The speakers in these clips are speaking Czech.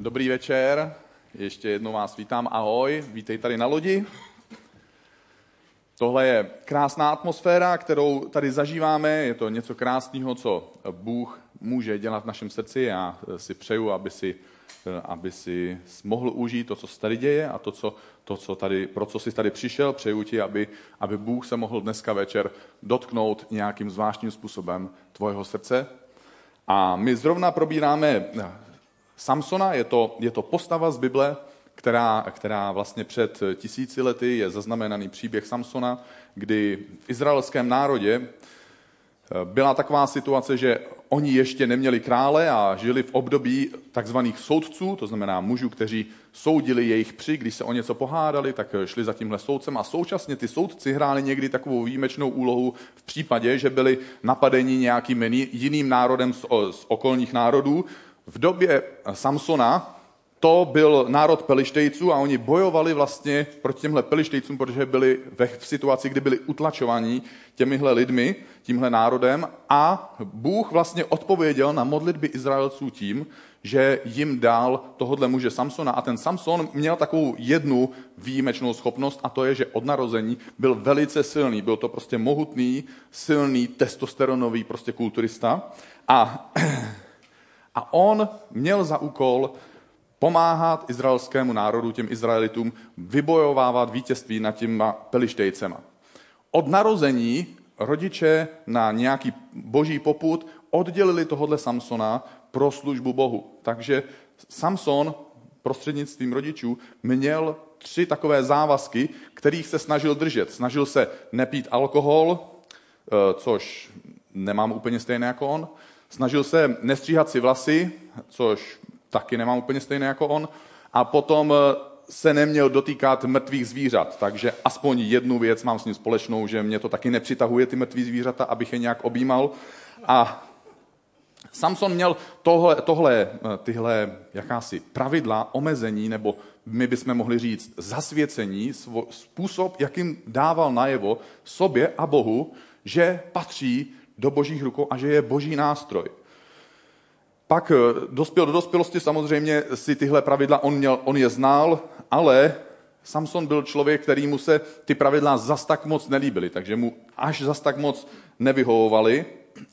Dobrý večer, ještě jednou vás vítám, ahoj, vítej tady na lodi. Tohle je krásná atmosféra, kterou tady zažíváme, je to něco krásného, co Bůh může dělat v našem srdci. Já si přeju, aby si, aby si mohl užít to, co se tady děje a to, co, to, co tady, pro co jsi tady přišel. Přeju ti, aby, aby Bůh se mohl dneska večer dotknout nějakým zvláštním způsobem tvojeho srdce. A my zrovna probíráme Samsona, je to, je to postava z Bible, která, která vlastně před tisíci lety je zaznamenaný příběh Samsona, kdy v izraelském národě eh, byla taková situace, že oni ještě neměli krále a žili v období takzvaných soudců, to znamená mužů, kteří soudili jejich při, když se o něco pohádali, tak šli za tímhle soudcem a současně ty soudci hráli někdy takovou výjimečnou úlohu v případě, že byli napadeni nějakým jiným národem z, z okolních národů, v době Samsona to byl národ Pelištejců a oni bojovali vlastně proti těmhle Pelištejcům, protože byli v situaci, kdy byli utlačovaní těmihle lidmi, tímhle národem. A Bůh vlastně odpověděl na modlitby Izraelců tím, že jim dal tohodle muže Samsona. A ten Samson měl takovou jednu výjimečnou schopnost a to je, že od narození byl velice silný. Byl to prostě mohutný, silný, testosteronový prostě kulturista. A a on měl za úkol pomáhat izraelskému národu, těm Izraelitům, vybojovávat vítězství nad těma pelištejcema. Od narození rodiče na nějaký boží poput oddělili tohodle Samsona pro službu Bohu. Takže Samson prostřednictvím rodičů měl tři takové závazky, kterých se snažil držet. Snažil se nepít alkohol, eh, což nemám úplně stejné jako on. Snažil se nestříhat si vlasy, což taky nemám úplně stejné jako on. A potom eh, se neměl dotýkat mrtvých zvířat, takže aspoň jednu věc mám s ním společnou, že mě to taky nepřitahuje ty mrtvý zvířata, abych je nějak objímal. A Samson měl tohle, tohle, eh, tyhle jakási pravidla, omezení, nebo my bychom mohli říct zasvěcení, způsob, jakým dával najevo sobě a Bohu, že patří do božích rukou a že je boží nástroj. Pak eh, dospěl do dospělosti, samozřejmě si tyhle pravidla on, měl, on je znal, ale Samson byl člověk, který mu se ty pravidla zas tak moc nelíbily, takže mu až zas tak moc nevyhovovali,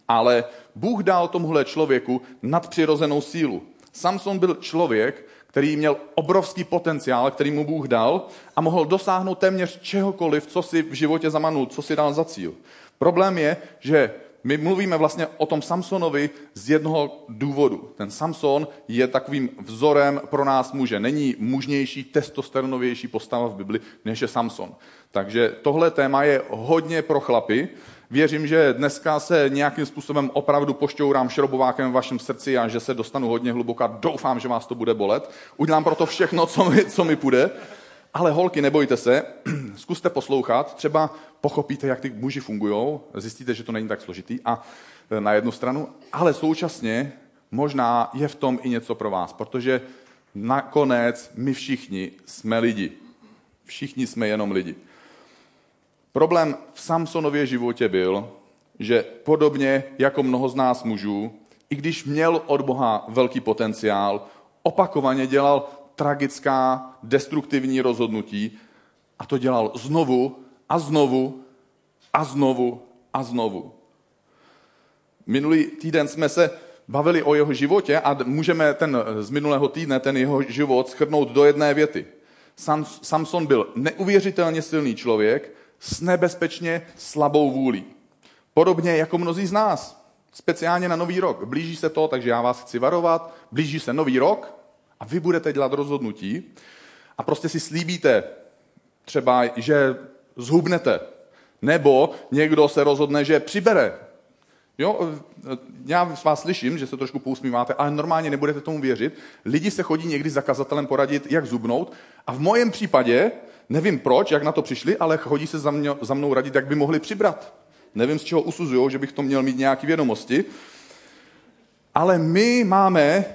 ale Bůh dal tomuhle člověku nadpřirozenou sílu. Samson byl člověk, který měl obrovský potenciál, který mu Bůh dal a mohl dosáhnout téměř čehokoliv, co si v životě zamanul, co si dal za cíl. Problém je, že my mluvíme vlastně o tom Samsonovi z jednoho důvodu. Ten Samson je takovým vzorem pro nás muže. Není mužnější, testosteronovější postava v Bibli, než je Samson. Takže tohle téma je hodně pro chlapy. Věřím, že dneska se nějakým způsobem opravdu pošťourám šrobovákem v vašem srdci a že se dostanu hodně hluboka. Doufám, že vás to bude bolet. Udělám proto všechno, co mi, co mi půjde. Ale holky, nebojte se, zkuste poslouchat, třeba pochopíte, jak ty muži fungují, zjistíte, že to není tak složitý a e, na jednu stranu, ale současně možná je v tom i něco pro vás, protože nakonec my všichni jsme lidi. Všichni jsme jenom lidi. Problém v Samsonově životě byl, že podobně jako mnoho z nás mužů, i když měl od Boha velký potenciál, opakovaně dělal tragická, destruktivní rozhodnutí a to dělal znovu a znovu a znovu a znovu. Minulý týden jsme se bavili o jeho životě a můžeme ten z minulého týdne ten jeho život schrnout do jedné věty. Sam, Samson byl neuvěřitelně silný člověk s nebezpečně slabou vůlí. Podobně jako mnozí z nás. Speciálně na nový rok. Blíží se to, takže já vás chci varovat. Blíží se nový rok a vy budete dělat rozhodnutí a prostě si slíbíte třeba, že zhubnete, nebo někdo se rozhodne, že přibere. Jo, já vás slyším, že se trošku pousmíváte, ale normálně nebudete tomu věřit. Lidi se chodí někdy za kazatelem poradit, jak zubnout. A v mojem případě, nevím proč, jak na to přišli, ale chodí se za, mě, za mnou radit, jak by mohli přibrat. Nevím, z čeho usuzují, že bych to měl mít nějaké vědomosti. Ale my máme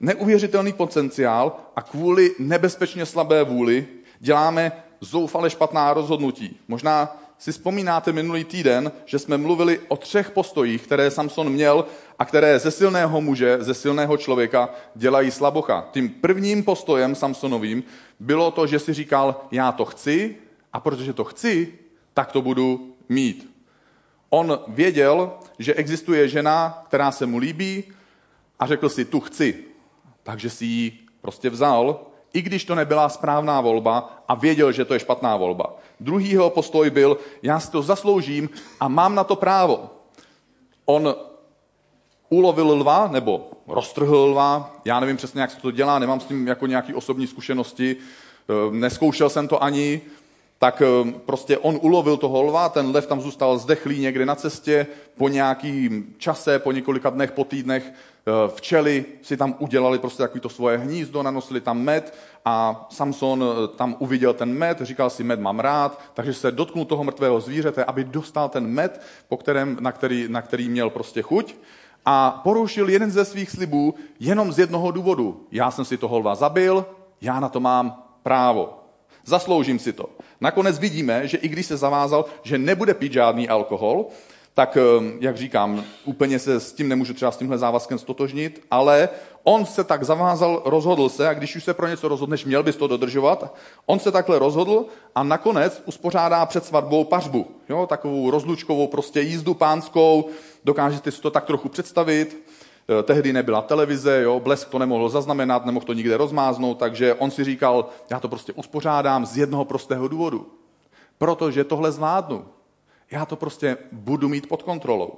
neuvěřitelný potenciál a kvůli nebezpečně slabé vůli děláme zoufale špatná rozhodnutí. Možná si vzpomínáte minulý týden, že jsme mluvili o třech postojích, které Samson měl a které ze silného muže, ze silného člověka dělají slabocha. Tím prvním postojem Samsonovým bylo to, že si říkal, já to chci a protože to chci, tak to budu mít. On věděl, že existuje žena, která se mu líbí a řekl si, tu chci. Takže si ji prostě vzal, i když to nebyla správná volba a věděl, že to je špatná volba. Druhý jeho postoj byl, já si to zasloužím a mám na to právo. On ulovil lva, nebo roztrhl lva, já nevím přesně, jak se to dělá, nemám s tím jako nějaké osobní zkušenosti, ehm, neskoušel jsem to ani, tak ehm, prostě on ulovil toho lva, ten lev tam zůstal zdechlý někde na cestě, po nějakým čase, po několika dnech, po týdnech Eh, včely si tam udělali prostě takový to svoje hnízdo, nanosili tam med a Samson eh, tam uviděl ten med, říkal si, med mám rád, takže se dotknul toho mrtvého zvířete, aby dostal ten med, po kterém, na, který, na který měl prostě chuť a porušil jeden ze svých slibů jenom z jednoho důvodu. Já jsem si toho lva zabil, já na to mám právo. Zasloužím si to. Nakonec vidíme, že i když se zavázal, že nebude pít žádný alkohol, tak ehm, jak říkám, úplně se s tím nemůžu třeba s tímhle závazkem stotožnit, ale on se tak zavázal, rozhodl se, a když už se pro něco rozhodneš, měl bys to dodržovat. On se takhle rozhodl a nakonec uspořádá před svatbou pařbu. Jo, takovou rozlučkovou prostě jízdu pánskou, dokážete si to tak trochu představit. Eh, tehdy nebyla televize, jo, blesk to nemohl zaznamenat, nemohl to nikde rozmáznout, takže on si říkal, já to prostě uspořádám z jednoho prostého důvodu. Protože tohle zvládnu. Já to prostě budu mít pod kontrolou.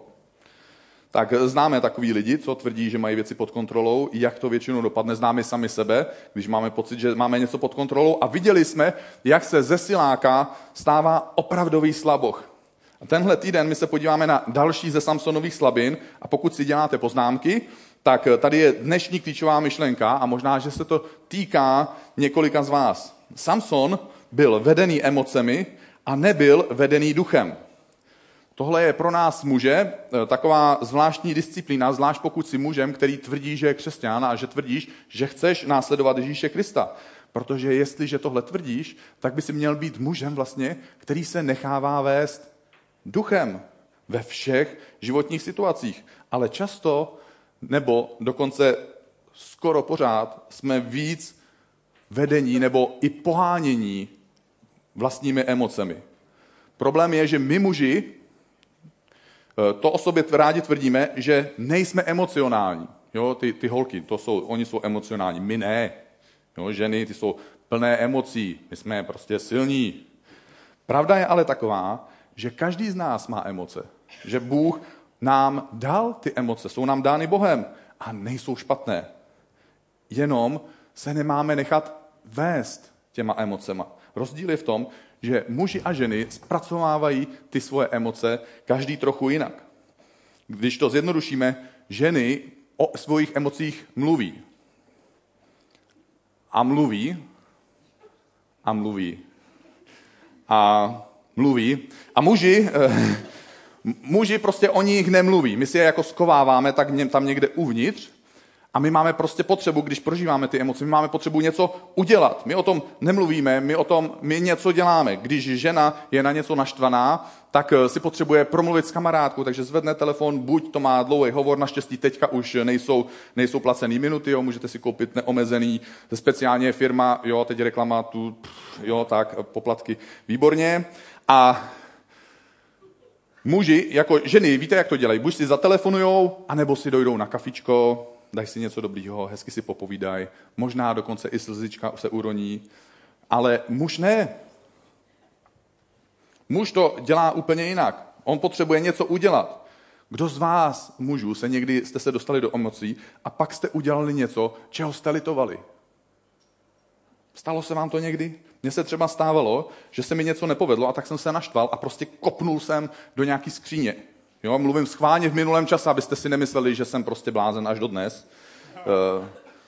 Tak známe takový lidi, co tvrdí, že mají věci pod kontrolou, jak to většinou dopadne, známe sami sebe, když máme pocit, že máme něco pod kontrolou a viděli jsme, jak se ze siláka stává opravdový slaboch. A tenhle týden my se podíváme na další ze Samsonových slabin a pokud si děláte poznámky, tak tady je dnešní klíčová myšlenka a možná, že se to týká několika z vás. Samson byl vedený emocemi a nebyl vedený duchem. Tohle je pro nás muže eh, taková zvláštní disciplína, zvlášť pokud si mužem, který tvrdí, že je křesťan a že tvrdíš, že chceš následovat Ježíše Krista. Protože jestliže tohle tvrdíš, tak by si měl být mužem vlastně, který se nechává vést duchem ve všech životních situacích. Ale často, nebo dokonce skoro pořád, jsme víc vedení nebo i pohánění vlastními emocemi. Problém je, že my muži Eh, to o sobě rádi tvrdíme, že nejsme emocionální. Jo, ty, ty holky, to jsou, oni jsou emocionální, my ne. Jo, ženy, ty jsou plné emocí, my jsme prostě silní. Pravda je ale taková, že každý z nás má emoce. Že Bůh nám dal ty emoce, jsou nám dány Bohem a nejsou špatné. Jenom se nemáme nechat vést těma emocema. Rozdíl je v tom, že muži a ženy zpracovávají ty svoje emoce každý trochu jinak. Když to zjednodušíme, ženy o svých emocích mluví. A mluví. A mluví. A mluví. A muži, eh, muži prostě o nich nemluví. My si je jako skováváme tak tam někde uvnitř a my máme prostě potřebu, když prožíváme ty emoce, my máme potřebu něco udělat. My o tom nemluvíme, my o tom, my něco děláme. Když žena je na něco naštvaná, tak eh, si potřebuje promluvit s kamarádkou, takže zvedne telefon, buď to má dlouhý hovor, naštěstí teďka už nejsou, nejsou placený minuty, jo, můžete si koupit neomezený, speciálně firma, jo, teď reklama, tu, jo, tak, poplatky, výborně. A muži, jako ženy, víte, jak to dělají, buď si zatelefonujou, anebo si dojdou na kafičko, dají si něco dobrýho, hezky si popovídají, možná dokonce i slzička se uroní, ale muž ne. Muž to dělá úplně jinak. On potřebuje něco udělat. Kdo z vás, mužů, se někdy jste se dostali do emocí a pak jste udělali něco, čeho jste litovali? Stalo se vám to někdy? Mně se třeba stávalo, že se mi něco nepovedlo a tak jsem se naštval a prostě kopnul jsem do nějaký skříně. Jo, mluvím schválně v minulém čase, abyste si nemysleli, že jsem prostě blázen až do dnes. E,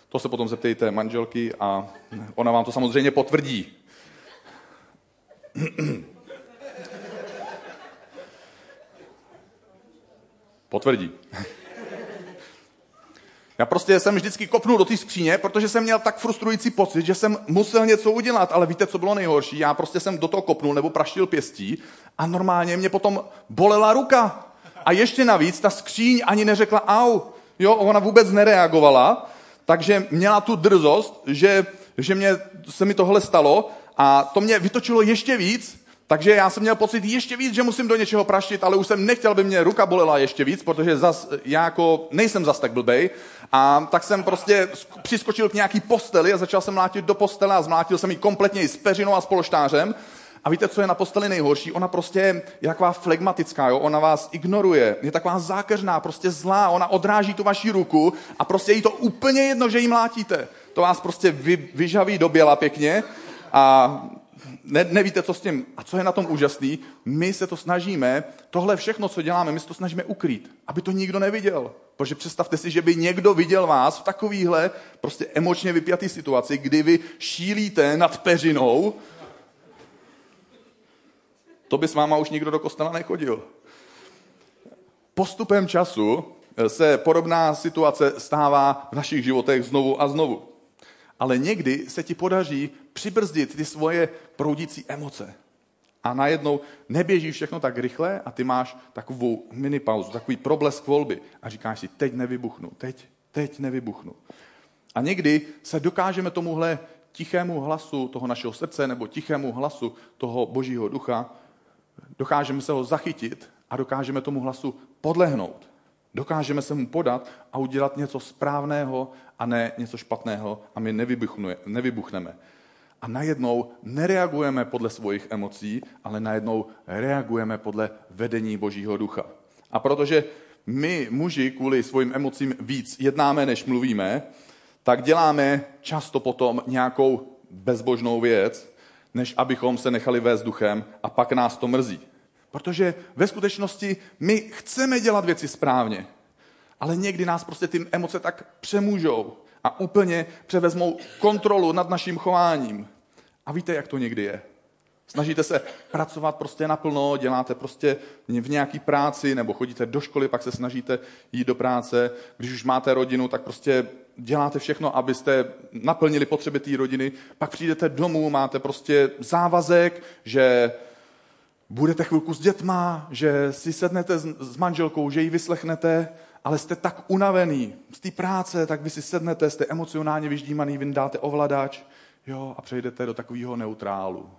to se potom zeptejte manželky a ona vám to samozřejmě potvrdí. Potvrdí. Já prostě jsem vždycky kopnul do té skříně, protože jsem měl tak frustrující pocit, že jsem musel něco udělat, ale víte, co bylo nejhorší? Já prostě jsem do toho kopnul nebo praštil pěstí a normálně mě potom bolela ruka. A ještě navíc ta skříň ani neřekla au. Jo, ona vůbec nereagovala, takže měla tu drzost, že, že mě, se mi tohle stalo a to mě vytočilo ještě víc, takže já jsem měl pocit ještě víc, že musím do něčeho praštit, ale už jsem nechtěl, aby mě ruka bolela ještě víc, protože zas, já jako nejsem zas tak blbej. A tak jsem prostě přiskočil k nějaký posteli a začal jsem mlátit do postele a zmlátil jsem ji kompletně s peřinou a s polštářem. A víte, co je na posteli nejhorší? Ona prostě je taková flegmatická, jo? ona vás ignoruje, je taková zákeřná, prostě zlá, ona odráží tu vaši ruku a prostě jí to úplně jedno, že jí mlátíte. To vás prostě vy, vyžaví do běla pěkně a ne, nevíte, co s tím. A co je na tom úžasný? My se to snažíme, tohle všechno, co děláme, my se to snažíme ukrýt, aby to nikdo neviděl. Protože představte si, že by někdo viděl vás v takovýhle prostě emočně vypjatý situaci, kdy vy šílíte nad peřinou, to by s váma už nikdo do kostela nechodil. Postupem času se podobná situace stává v našich životech znovu a znovu. Ale někdy se ti podaří přibrzdit ty svoje proudící emoce. A najednou neběží všechno tak rychle a ty máš takovou mini pauzu, takový problesk volby a říkáš si, teď nevybuchnu, teď, teď nevybuchnu. A někdy se dokážeme tomuhle tichému hlasu toho našeho srdce nebo tichému hlasu toho božího ducha, dokážeme se ho zachytit a dokážeme tomu hlasu podlehnout. Dokážeme se mu podat a udělat něco správného a ne něco špatného a my nevybuchneme. A najednou nereagujeme podle svých emocí, ale najednou reagujeme podle vedení Božího ducha. A protože my, muži, kvůli svým emocím víc jednáme, než mluvíme, tak děláme často potom nějakou bezbožnou věc, než abychom se nechali vést duchem a pak nás to mrzí. Protože ve skutečnosti my chceme dělat věci správně, ale někdy nás prostě ty emoce tak přemůžou a úplně převezmou kontrolu nad naším chováním. A víte, jak to někdy je. Snažíte se pracovat prostě naplno, děláte prostě v nějaký práci nebo chodíte do školy, pak se snažíte jít do práce. Když už máte rodinu, tak prostě děláte všechno, abyste naplnili potřeby té rodiny. Pak přijdete domů, máte prostě závazek, že budete chvilku s dětma, že si sednete s manželkou, že ji vyslechnete, ale jste tak unavený z té práce, tak vy si sednete, jste emocionálně vyždímaný, vyndáte ovladač jo, a přejdete do takového neutrálu.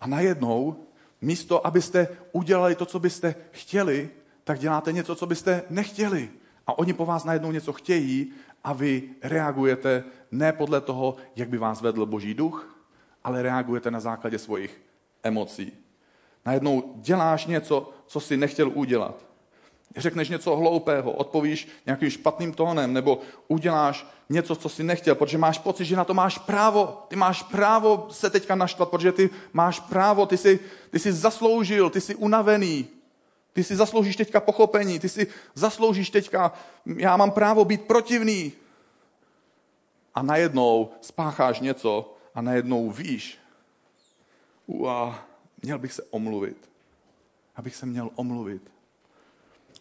A najednou, místo, abyste udělali to, co byste chtěli, tak děláte něco, co byste nechtěli. A oni po vás najednou něco chtějí a vy reagujete ne podle toho, jak by vás vedl Boží duch, ale reagujete na základě svých emocí. Najednou děláš něco, co si nechtěl udělat. Řekneš něco hloupého, odpovíš nějakým špatným tónem, nebo uděláš něco, co si nechtěl, protože máš pocit, že na to máš právo. Ty máš právo se teďka naštvat, protože ty máš právo, ty jsi, ty jsi zasloužil, ty jsi unavený. Ty si zasloužíš teďka pochopení, ty si zasloužíš teďka, já mám právo být protivný. A najednou spácháš něco a najednou víš, ua, měl bych se omluvit. Abych se měl omluvit.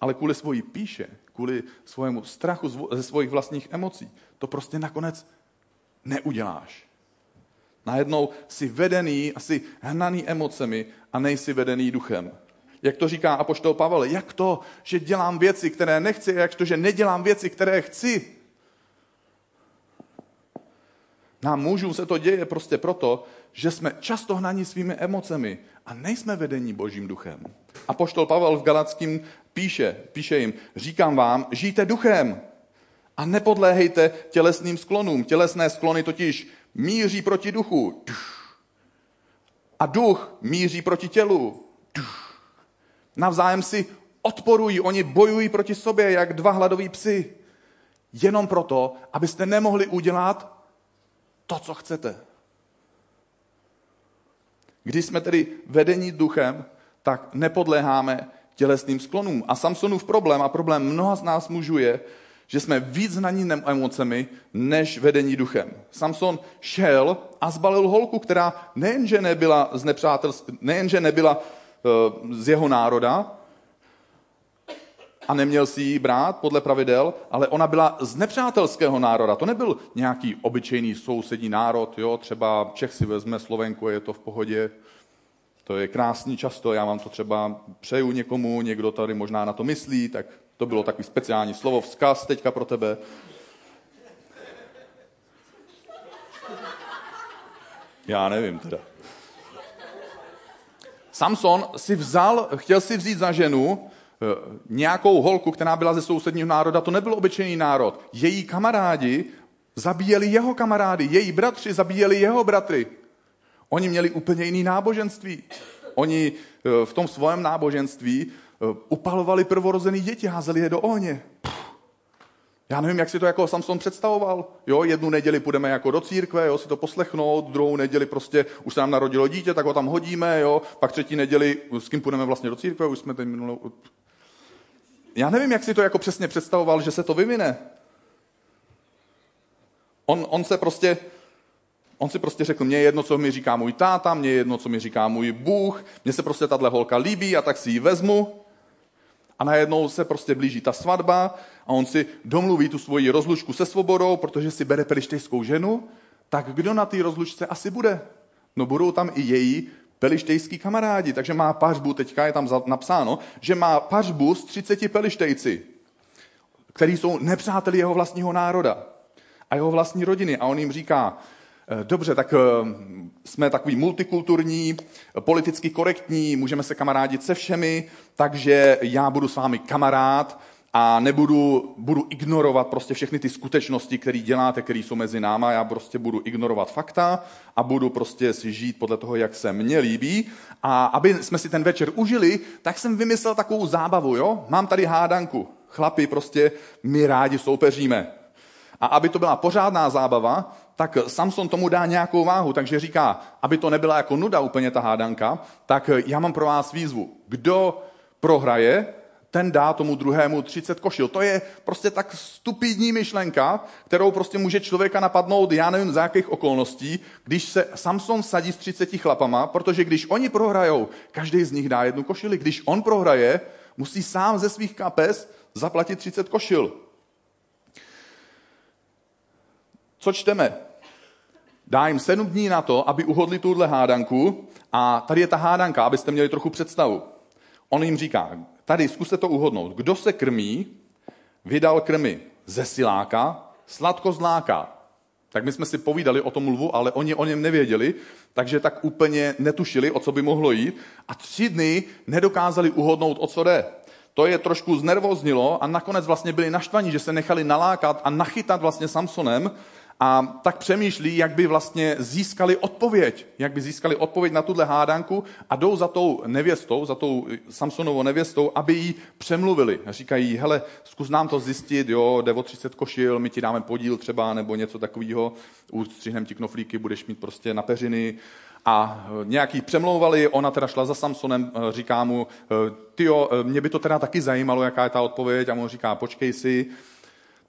Ale kvůli svojí píše, kvůli svému strachu ze svých vlastních emocí, to prostě nakonec neuděláš. Najednou jsi vedený a jsi hnaný emocemi a nejsi vedený duchem. Jak to říká apoštol Pavel, jak to, že dělám věci, které nechci, jak to, že nedělám věci, které chci. Nám mužům se to děje prostě proto, že jsme často hnaní svými emocemi a nejsme vedení božím duchem. A poštol Pavel v Galackým píše, píše jim, říkám vám, žijte duchem a nepodléhejte tělesným sklonům. Tělesné sklony totiž míří proti duchu. A duch míří proti tělu. Navzájem si odporují, oni bojují proti sobě, jak dva hladoví psy. Jenom proto, abyste nemohli udělat to, co chcete. Když jsme tedy vedení duchem, tak nepodléháme tělesným sklonům. A Samsonův problém a problém mnoha z nás mužů je, že jsme víc znaní emocemi, než vedení duchem. Samson šel a zbalil holku, která nejenže nebyla nejenže nebyla z jeho národa, a neměl si ji brát podle pravidel, ale ona byla z nepřátelského národa. To nebyl nějaký obyčejný sousední národ, jo, třeba Čech si vezme Slovenku, je to v pohodě, to je krásný často, já vám to třeba přeju někomu, někdo tady možná na to myslí, tak to bylo takový speciální slovo, vzkaz teďka pro tebe. Já nevím teda. Samson si vzal, chtěl si vzít za ženu eh, nějakou holku, která byla ze sousedního národa, to nebyl obyčejný národ. Její kamarádi zabíjeli jeho kamarády, její bratři zabíjeli jeho bratry. Oni měli úplně jiný náboženství. Oni eh, v tom svém náboženství eh, upalovali prvorozený děti, házeli je do ohně. Já nevím, jak si to jako Samson představoval. Jo, jednu neděli půjdeme jako do církve, jo, si to poslechnout, druhou neděli prostě už se nám narodilo dítě, tak ho tam hodíme, jo, pak třetí neděli, s kým půjdeme vlastně do církve, už jsme teď minulou... Já nevím, jak si to jako přesně představoval, že se to vyvine. On, on se prostě, on si prostě řekl, mně je jedno, co mi říká můj táta, mně je jedno, co mi říká můj Bůh, mně se prostě tahle holka líbí a tak si ji vezmu. A najednou se prostě blíží ta svatba a on si domluví tu svoji rozlučku se svobodou, protože si bere pelištejskou ženu, tak kdo na té rozlučce asi bude? No budou tam i její pelištejský kamarádi, takže má pařbu, teďka je tam napsáno, že má pařbu s 30 pelištejci, který jsou nepřáteli jeho vlastního národa a jeho vlastní rodiny. A on jim říká, dobře, tak eh, jsme takový multikulturní, politicky korektní, můžeme se kamarádit se všemi, takže já budu s vámi kamarád a nebudu budu ignorovat prostě všechny ty skutečnosti, které děláte, které jsou mezi náma. Já prostě budu ignorovat fakta a budu prostě si žít podle toho, jak se mně líbí. A aby jsme si ten večer užili, tak jsem vymyslel takovou zábavu, jo? Mám tady hádanku. Chlapi prostě my rádi soupeříme. A aby to byla pořádná zábava, tak Samson tomu dá nějakou váhu, takže říká, aby to nebyla jako nuda úplně ta hádanka, tak já mám pro vás výzvu. Kdo prohraje, ten dá tomu druhému 30 košil. To je prostě tak stupidní myšlenka, kterou prostě může člověka napadnout, já nevím za jakých okolností, když se Samson sadí s 30 chlapama, protože když oni prohrajou, každý z nich dá jednu košili. Když on prohraje, musí sám ze svých kapes zaplatit 30 košil. Co čteme? Dá jim sedm dní na to, aby uhodli tuhle hádanku a tady je ta hádanka, abyste měli trochu představu. On jim říká, tady zkuste to uhodnout. Kdo se krmí, vydal krmy ze siláka, sladkozláka. Tak my jsme si povídali o tom lvu, ale oni o něm nevěděli, takže tak úplně netušili, o co by mohlo jít. A tři dny nedokázali uhodnout, o co jde. To je trošku znervoznilo a nakonec vlastně byli naštvaní, že se nechali nalákat a nachytat vlastně Samsonem a tak přemýšlí, jak by vlastně získali odpověď, jak by získali odpověď na tuhle hádanku a jdou za tou nevěstou, za tou Samsonovou nevěstou, aby ji přemluvili. A říkají, hele, zkus nám to zjistit, jo, jde o 30 košil, my ti dáme podíl třeba, nebo něco takového, ustřihneme ti knoflíky, budeš mít prostě na peřiny. A nějaký přemlouvali, ona teda šla za Samsonem, říká mu, tyjo, mě by to teda taky zajímalo, jaká je ta odpověď, a on říká, počkej si,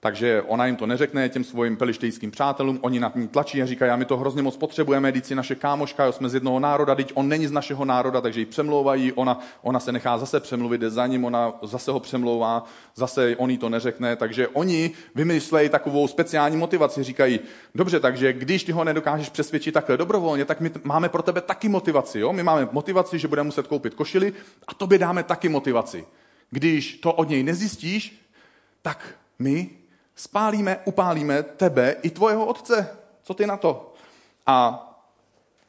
takže ona jim to neřekne těm svým pelištejským přátelům, oni na ní tlačí a říkají, a my to hrozně moc potřebujeme, teď si naše kámoška, jo, jsme z jednoho národa, teď on není z našeho národa, takže ji přemlouvají, ona, ona se nechá zase přemluvit, jde za ním, ona zase ho přemlouvá, zase on jí to neřekne, takže oni vymyslejí takovou speciální motivaci, říkají, dobře, takže když ty ho nedokážeš přesvědčit takhle dobrovolně, tak my máme pro tebe taky motivaci, jo? my máme motivaci, že budeme muset koupit košily a tobě dáme taky motivaci. Když to od něj nezjistíš, tak my spálíme, upálíme tebe i tvojeho otce. Co ty na to? A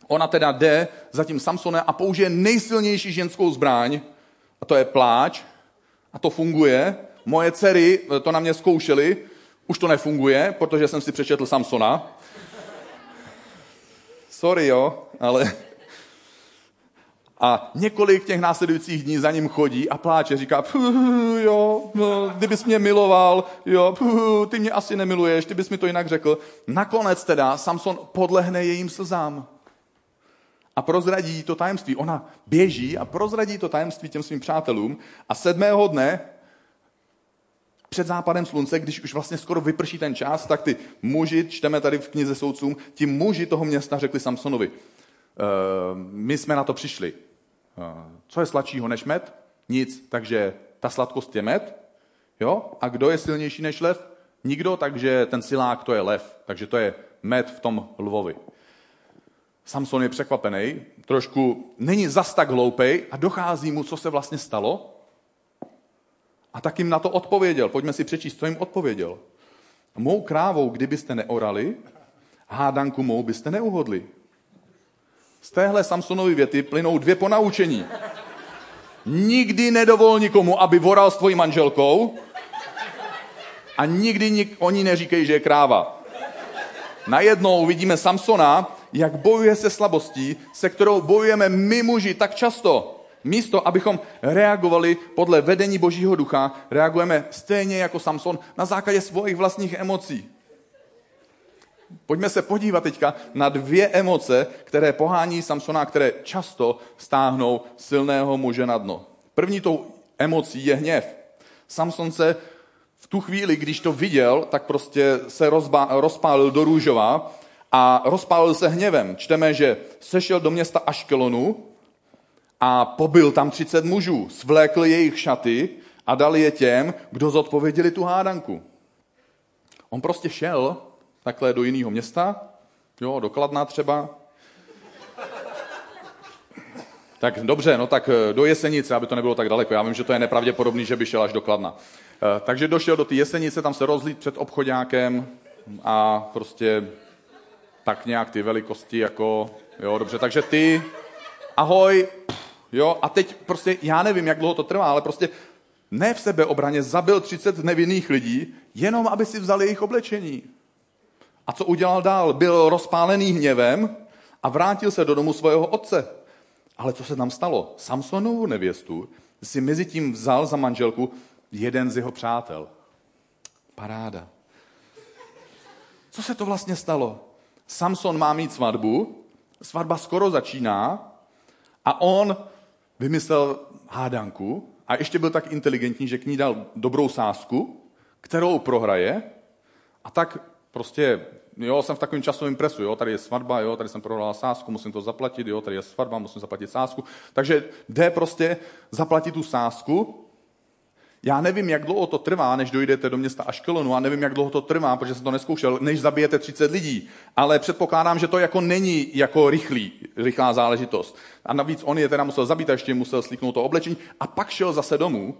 ona teda jde za tím Samsonem a použije nejsilnější ženskou zbraň, a to je pláč, a to funguje. Moje dcery to na mě zkoušely, už to nefunguje, protože jsem si přečetl Samsona. Sorry, jo, ale a několik těch následujících dní za ním chodí a pláče, říká, jo, no, kdybys mě miloval, jo, puh, ty mě asi nemiluješ, ty bys mi to jinak řekl. Nakonec teda Samson podlehne jejím slzám a prozradí to tajemství. Ona běží a prozradí to tajemství těm svým přátelům a sedmého dne před západem slunce, když už vlastně skoro vyprší ten čas, tak ty muži, čteme tady v knize soudcům, ti muži toho města řekli Samsonovi, Ehm, my jsme na to přišli. Ehm, co je sladšího než med? Nic, takže ta sladkost je med. Jo? A kdo je silnější než lev? Nikdo, takže ten silák to je lev. Takže to je med v tom lvovi. Samson je překvapený, trošku není zas tak hloupej a dochází mu, co se vlastně stalo. A tak jim na to odpověděl. Pojďme si přečíst, co jim odpověděl. Mou krávou, kdybyste neorali, hádanku mou byste neuhodli. Z téhle Samsonovy věty plynou dvě ponaučení. Nikdy nedovol nikomu, aby voral s tvojí manželkou a nikdy nik, oni neříkej, že je kráva. Najednou vidíme Samsona, jak bojuje se slabostí, se kterou bojujeme my muži tak často. Místo, abychom reagovali podle vedení Božího ducha, reagujeme stejně jako Samson na základě svých vlastních emocí. Pojďme se podívat teďka na dvě emoce, které pohání Samsona, které často stáhnou silného muže na dno. První tou emocí je hněv. Samson se v tu chvíli, když to viděl, tak prostě se rozba, rozpálil do růžova a rozpálil se hněvem. Čteme, že sešel do města Aškelonu a pobil tam 30 mužů, svlékl jejich šaty a dal je těm, kdo zodpověděli tu hádanku. On prostě šel takhle do jiného města, jo, do Kladna třeba. Tak dobře, no tak eh, do Jesenice, aby to nebylo tak daleko. Já vím, že to je nepravděpodobný, že by šel až do Kladna. Eh, takže došel do té Jesenice, tam se rozlít před obchodákem a prostě tak nějak ty velikosti jako, jo, dobře, takže ty, ahoj, jo, a teď prostě, já nevím, jak dlouho to trvá, ale prostě ne v sebeobraně zabil 30 nevinných lidí, jenom aby si vzali jejich oblečení. A co udělal dál? Byl rozpálený hněvem a vrátil se do domu svého otce. Ale co se tam stalo? Samsonovu nevěstu si mezi tím vzal za manželku jeden z jeho přátel. Paráda. Co se to vlastně stalo? Samson má mít svatbu, svatba skoro začíná a on vymyslel hádanku a ještě byl tak inteligentní, že k ní dal dobrou sázku, kterou prohraje a tak prostě, jo, jsem v takovém časovém presu, jo, tady je svatba, jo, tady jsem prohrál sázku, musím to zaplatit, jo, tady je svatba, musím zaplatit sázku. Takže jde prostě zaplatit tu sázku já nevím, jak dlouho to trvá, než dojdete do města Aškelonu a nevím, jak dlouho to trvá, protože jsem to neskoušel, než zabijete 30 lidí. Ale předpokládám, že to jako není jako rychlý, rychlá záležitost. A navíc on je teda musel zabít a ještě musel slíknout to oblečení a pak šel zase domů.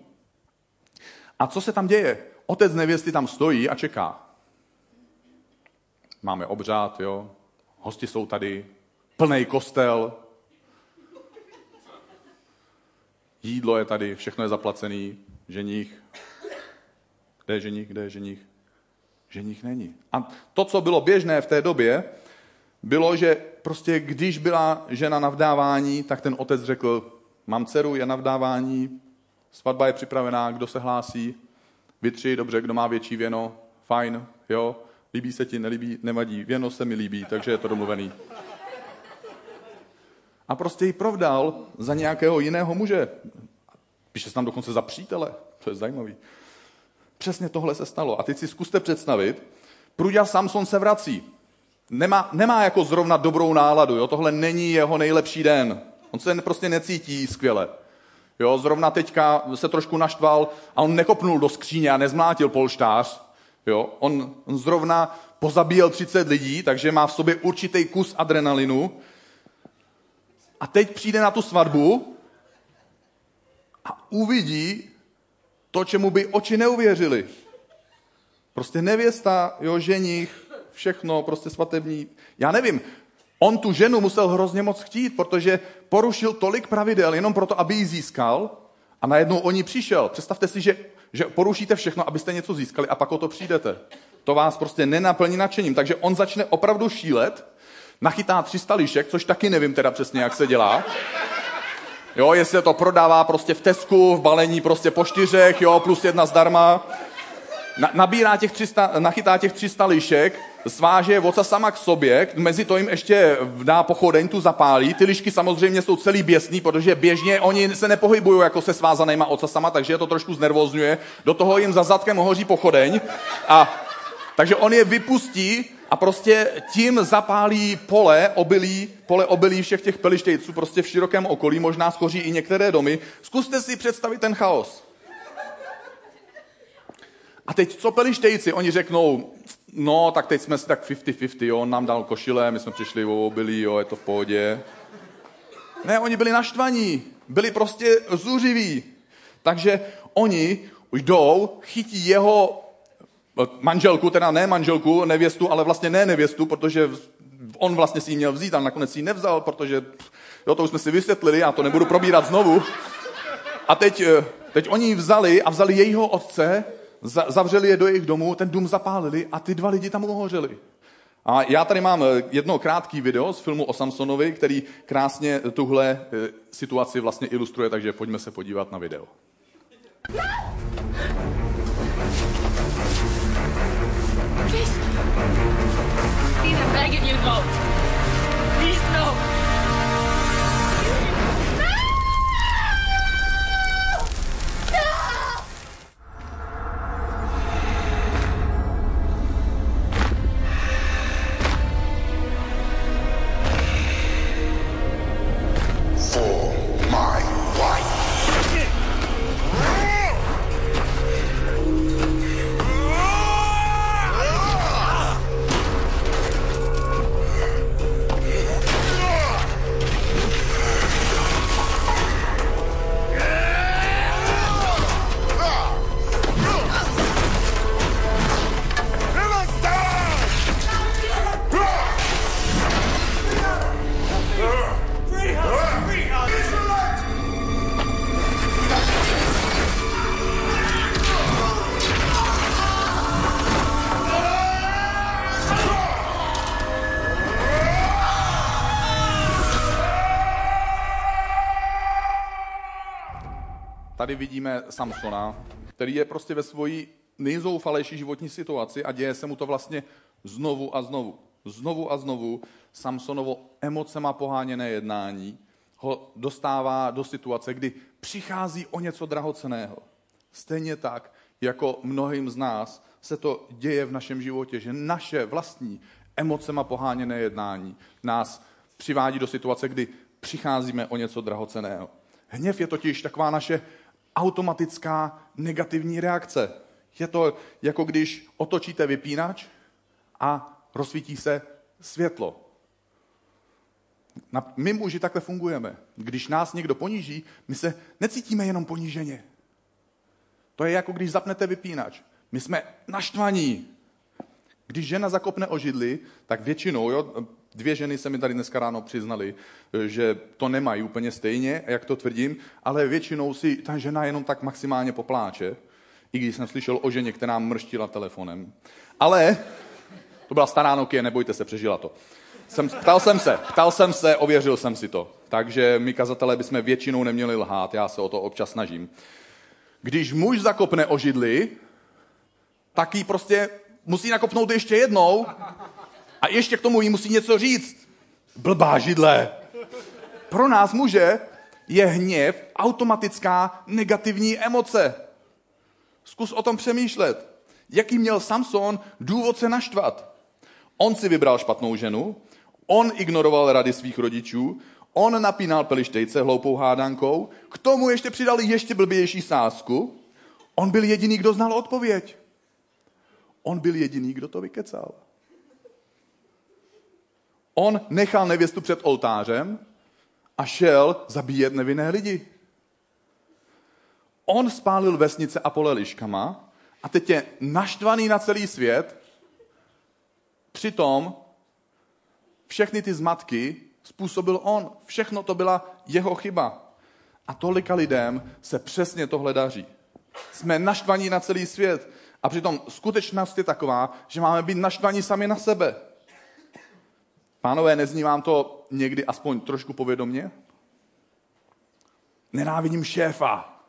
A co se tam děje? Otec nevěsty tam stojí a čeká. Máme obřád, jo, hosti jsou tady, plný kostel, jídlo je tady, všechno je zaplacený, ženich. Kde je ženich, kde je ženich? Ženich není. A to, co bylo běžné v té době, bylo, že prostě když byla žena na vdávání, tak ten otec řekl, mám dceru, je na vdávání, svatba je připravená, kdo se hlásí, vy tři, dobře, kdo má větší věno, fajn, jo, líbí se ti, nelíbí, nevadí, věno se mi líbí, takže je to domluvený. A prostě ji provdal za nějakého jiného muže. Píše se tam dokonce za přítele. To je zajímavý. Přesně tohle se stalo. A teď si zkuste představit, Prudě Samson se vrací. Nemá, nemá jako zrovna dobrou náladu. Jo? Tohle není jeho nejlepší den. On se prostě necítí skvěle. Jo, zrovna teďka se trošku naštval a on nekopnul do skříně a nezmlátil polštář. Jo, on, on zrovna pozabíjel 30 lidí, takže má v sobě určitý kus adrenalinu. A teď přijde na tu svatbu a uvidí to, čemu by oči neuvěřili. Prostě nevěsta, jo, ženich, všechno, prostě svatební. Já nevím, on tu ženu musel hrozně moc chtít, protože porušil tolik pravidel jenom proto, aby ji získal a najednou o ní přišel. Představte si, že, že porušíte všechno, abyste něco získali a pak o to přijdete. To vás prostě nenaplní nadšením. Takže on začne opravdu šílet, nachytá 300 lišek, což taky nevím teda přesně, jak se dělá. Jo, jestli to prodává prostě v Tesku, v balení prostě po čtyřech, jo, plus jedna zdarma. Na, nabírá těch 300, nachytá těch 300 lišek, sváže je oca sama k sobě, mezi to jim ještě dá pochodeň, tu zapálí. Ty lišky samozřejmě jsou celý běsný, protože běžně oni se nepohybují jako se svázanýma oca sama, takže je to trošku znervozňuje. Do toho jim za zadkem hoří pochodeň. A, takže on je vypustí a prostě tím zapálí pole obilí, pole obilí všech těch pelištejců prostě v širokém okolí, možná schoří i některé domy. Zkuste si představit ten chaos. A teď co pelištejci? Oni řeknou, no tak teď jsme si tak 50-50, on nám dal košile, my jsme přišli o obilí, jo, je to v pohodě. Ne, oni byli naštvaní, byli prostě zuřiví. Takže oni jdou, chytí jeho manželku, teda ne manželku, nevěstu, ale vlastně ne nevěstu, protože on vlastně si ji měl vzít, a nakonec si ji nevzal, protože jo, to už jsme si vysvětlili, já to nebudu probírat znovu. A teď, eh, teď oni ji vzali a vzali jejího otce, zavřeli je do jejich domu, ten dům zapálili a ty dva lidi tam uhořeli. A já tady mám eh, jedno krátký video z filmu o Samsonovi, který krásně tuhle eh, situaci vlastně ilustruje, takže pojďme se podívat na video. Please, I'm begging you, no. Please, no. Tady vidíme Samsona, který je prostě ve svojí nejzoufalejší životní situaci a děje se mu to vlastně znovu a znovu. Znovu a znovu Samsonovo emocema poháněné jednání ho dostává do situace, kdy přichází o něco drahoceného. Stejně tak, jako mnohým z nás se to děje v našem životě, že naše vlastní emocema poháněné jednání nás přivádí do situace, kdy přicházíme o něco drahoceného. Hněv je totiž taková naše automatická negativní reakce. Je to jako když otočíte vypínač a rozsvítí se světlo. My muži takhle fungujeme. Když nás někdo poníží, my se necítíme jenom poníženě. To je jako když zapnete vypínač. My jsme naštvaní. Když žena zakopne o židli, tak většinou, jo, Dvě ženy se mi tady dneska ráno přiznali, že to nemají úplně stejně, jak to tvrdím, ale většinou si ta žena jenom tak maximálně popláče, i když jsem slyšel o ženě, která mrštila telefonem. Ale to byla stará Nokia, nebojte se, přežila to. Jsem, ptal jsem se, ptal jsem se, ověřil jsem si to. Takže my kazatelé bychom většinou neměli lhát, já se o to občas snažím. Když muž zakopne o židli, tak ji prostě musí nakopnout ještě jednou, a ještě k tomu jí musí něco říct. Blbá židle. Pro nás muže je hněv automatická negativní emoce. Zkus o tom přemýšlet. Jaký měl Samson důvod se naštvat? On si vybral špatnou ženu, on ignoroval rady svých rodičů, on napínal pelištejce hloupou hádankou, k tomu ještě přidali ještě blbější sásku. On byl jediný, kdo znal odpověď. On byl jediný, kdo to vykecal. On nechal nevěstu před oltářem a šel zabíjet nevinné lidi. On spálil vesnice a pole liškama a teď je naštvaný na celý svět. Přitom všechny ty zmatky způsobil on. Všechno to byla jeho chyba. A tolika lidem se přesně tohle daří. Jsme naštvaní na celý svět. A přitom skutečnost je taková, že máme být naštvaní sami na sebe. Pánové, nezní vám to někdy aspoň trošku povědomně? Nenávidím šéfa.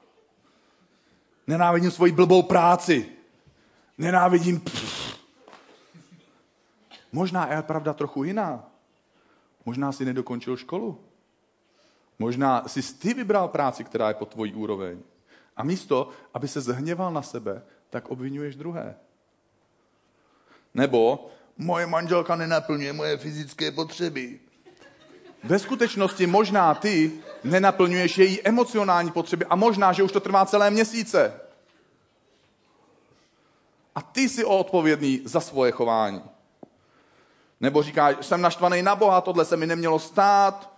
Nenávidím svoji blbou práci. Nenávidím... Pff. Možná je pravda trochu jiná. Možná si nedokončil školu. Možná si ty vybral práci, která je po tvojí úroveň. A místo, aby se zhněval na sebe, tak obvinuješ druhé. Nebo moje manželka nenaplňuje moje fyzické potřeby. Ve skutečnosti možná ty nenaplňuješ její emocionální potřeby a možná, že už to trvá celé měsíce. A ty jsi odpovědný za svoje chování. Nebo říká, jsem naštvaný na Boha, tohle se mi nemělo stát.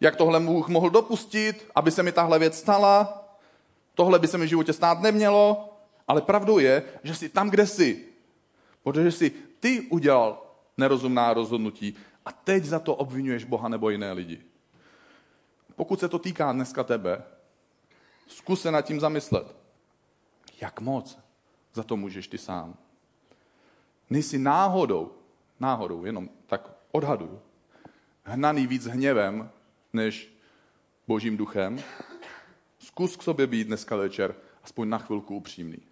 Jak tohle Bůh mohl dopustit, aby se mi tahle věc stala? Tohle by se mi v životě stát nemělo. Ale pravdou je, že jsi tam, kde jsi. Protože jsi ty udělal nerozumná rozhodnutí a teď za to obvinuješ Boha nebo jiné lidi. Pokud se to týká dneska tebe, zkus se nad tím zamyslet. Jak moc za to můžeš ty sám? Nejsi náhodou, náhodou, jenom tak odhaduju, hnaný víc hněvem než božím duchem. Zkus k sobě být dneska večer aspoň na chvilku upřímný.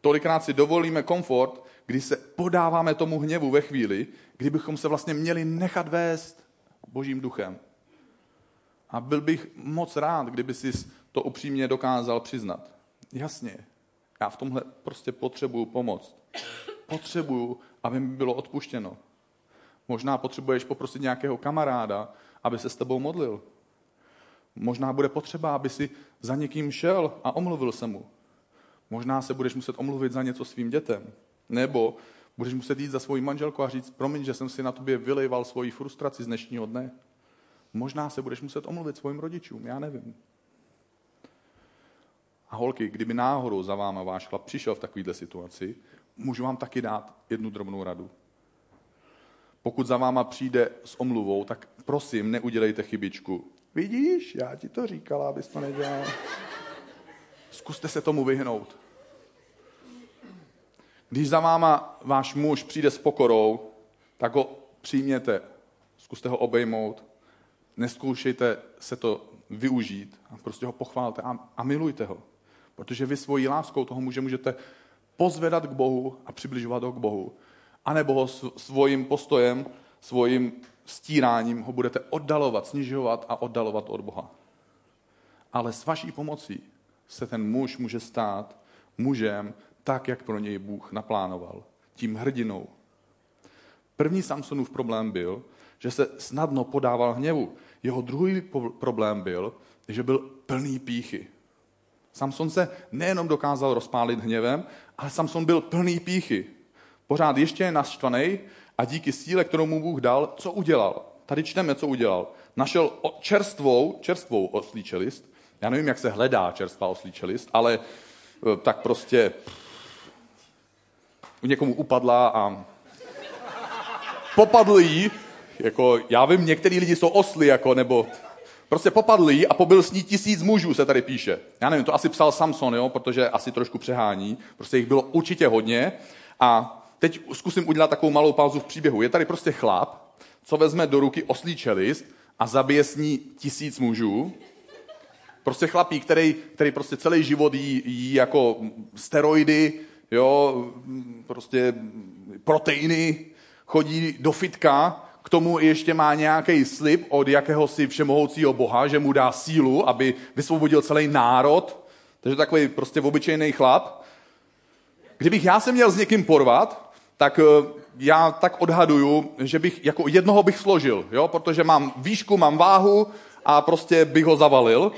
Tolikrát si dovolíme komfort, kdy se podáváme tomu hněvu ve chvíli, kdybychom se vlastně měli nechat vést božím duchem. A byl bych moc rád, kdyby si to upřímně dokázal přiznat. Jasně, já v tomhle prostě potřebuju pomoc. Potřebuju, aby mi bylo odpuštěno. Možná potřebuješ poprosit nějakého kamaráda, aby se s tebou modlil. Možná bude potřeba, aby si za někým šel a omluvil se mu. Možná se budeš muset omluvit za něco svým dětem. Nebo budeš muset jít za svoji manželku a říct, promiň, že jsem si na tobě vylejval svoji frustraci z dnešního dne. Možná se budeš muset omluvit svým rodičům, já nevím. A holky, kdyby náhodou za váma váš chlap přišel v takovéhle situaci, můžu vám taky dát jednu drobnou radu. Pokud za váma přijde s omluvou, tak prosím, neudělejte chybičku. Vidíš, já ti to říkala, abys to nedělal. Zkuste se tomu vyhnout. Když za váma váš muž přijde s pokorou, tak ho přijměte, zkuste ho obejmout, neskoušejte se to využít a prostě ho pochválte a, a milujte ho. Protože vy svojí láskou toho muže můžete pozvedat k Bohu a přibližovat ho k Bohu. A nebo ho svým postojem, svým stíráním ho budete oddalovat, snižovat a oddalovat od Boha. Ale s vaší pomocí se ten muž může stát mužem tak, jak pro něj Bůh naplánoval. Tím hrdinou. První Samsonův problém byl, že se snadno podával hněvu. Jeho druhý problém byl, že byl plný píchy. Samson se nejenom dokázal rozpálit hněvem, ale Samson byl plný píchy. Pořád ještě je naštvaný a díky síle, kterou mu Bůh dal, co udělal? Tady čteme, co udělal. Našel čerstvou, čerstvou oslí čelist. Já nevím, jak se hledá čerstvá oslí čelist, ale eh, tak prostě někomu upadla a popadl jí, jako já vím, některý lidi jsou osly, jako, nebo prostě popadl jí a pobyl s ní tisíc mužů, se tady píše. Já nevím, to asi psal Samson, jo, protože asi trošku přehání. Prostě jich bylo určitě hodně. A teď zkusím udělat takovou malou pauzu v příběhu. Je tady prostě chlap, co vezme do ruky oslí čelist a zabije s ní tisíc mužů. Prostě chlapík, který, který prostě celý život jí, jí jako steroidy, jo, prostě proteiny, chodí do fitka, k tomu ještě má nějaký slib od jakéhosi všemohoucího boha, že mu dá sílu, aby vysvobodil celý národ. Takže takový prostě obyčejný chlap. Kdybych já se měl s někým porvat, tak eh, já tak odhaduju, že bych jako jednoho bych složil, jo? protože mám výšku, mám váhu a prostě bych ho zavalil.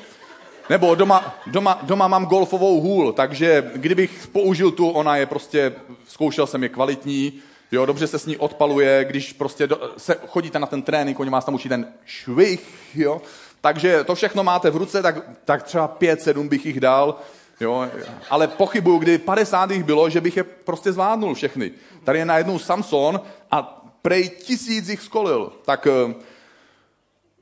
Nebo doma, doma, doma mám golfovou hůl, takže kdybych použil tu, ona je prostě, zkoušel jsem je kvalitní, jo, dobře se s ní odpaluje, když prostě do, se, chodíte na ten trénink, oni vás tam učí ten švih, jo, takže to všechno máte v ruce, tak, tak třeba pět, sedm bych jich dal, jo, ale pochybuju, kdy 50 jich bylo, že bych je prostě zvládnul všechny. Tady je najednou Samson a prej tisíc jich skolil, tak eh,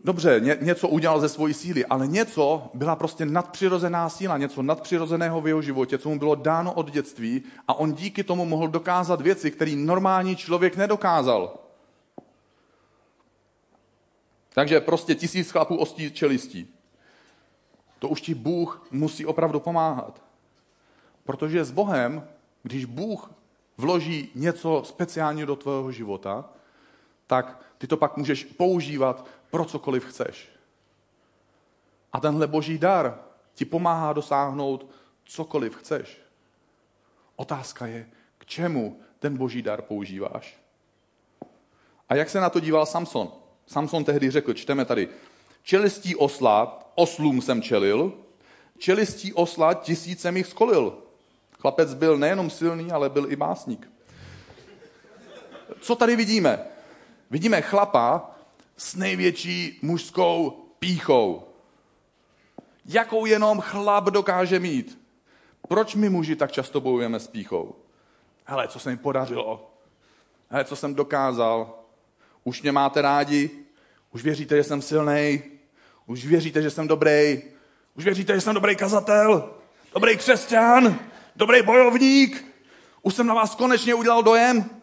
dobře, ně, něco udělal ze svojí síly, ale něco byla prostě nadpřirozená síla, něco nadpřirozeného v jeho životě, co mu bylo dáno od dětství a on díky tomu mohl dokázat věci, které normální člověk nedokázal. Takže prostě tisíc chlapů ostí čelistí. To už ti Bůh musí opravdu pomáhat. Protože s Bohem, když Bůh vloží něco speciálního do tvého života, tak ty to pak můžeš používat pro cokoliv chceš. A tenhle boží dar ti pomáhá dosáhnout cokoliv chceš. Otázka je, k čemu ten boží dar používáš. A jak se na to díval Samson? Samson tehdy řekl, čteme tady, čelistí osla, oslům jsem čelil, čelistí osla tisíce jich skolil. Chlapec byl nejenom silný, ale byl i básník. Co tady vidíme? Vidíme chlapa s největší mužskou píchou. Jakou jenom chlap dokáže mít? Proč my muži tak často bojujeme s píchou? Hele, co se mi podařilo? Hele, co jsem dokázal? Už mě máte rádi? Už věříte, že jsem silný? Už věříte, že jsem dobrý? Už věříte, že jsem dobrý kazatel? Dobrý křesťan? Dobrý bojovník? Už jsem na vás konečně udělal dojem?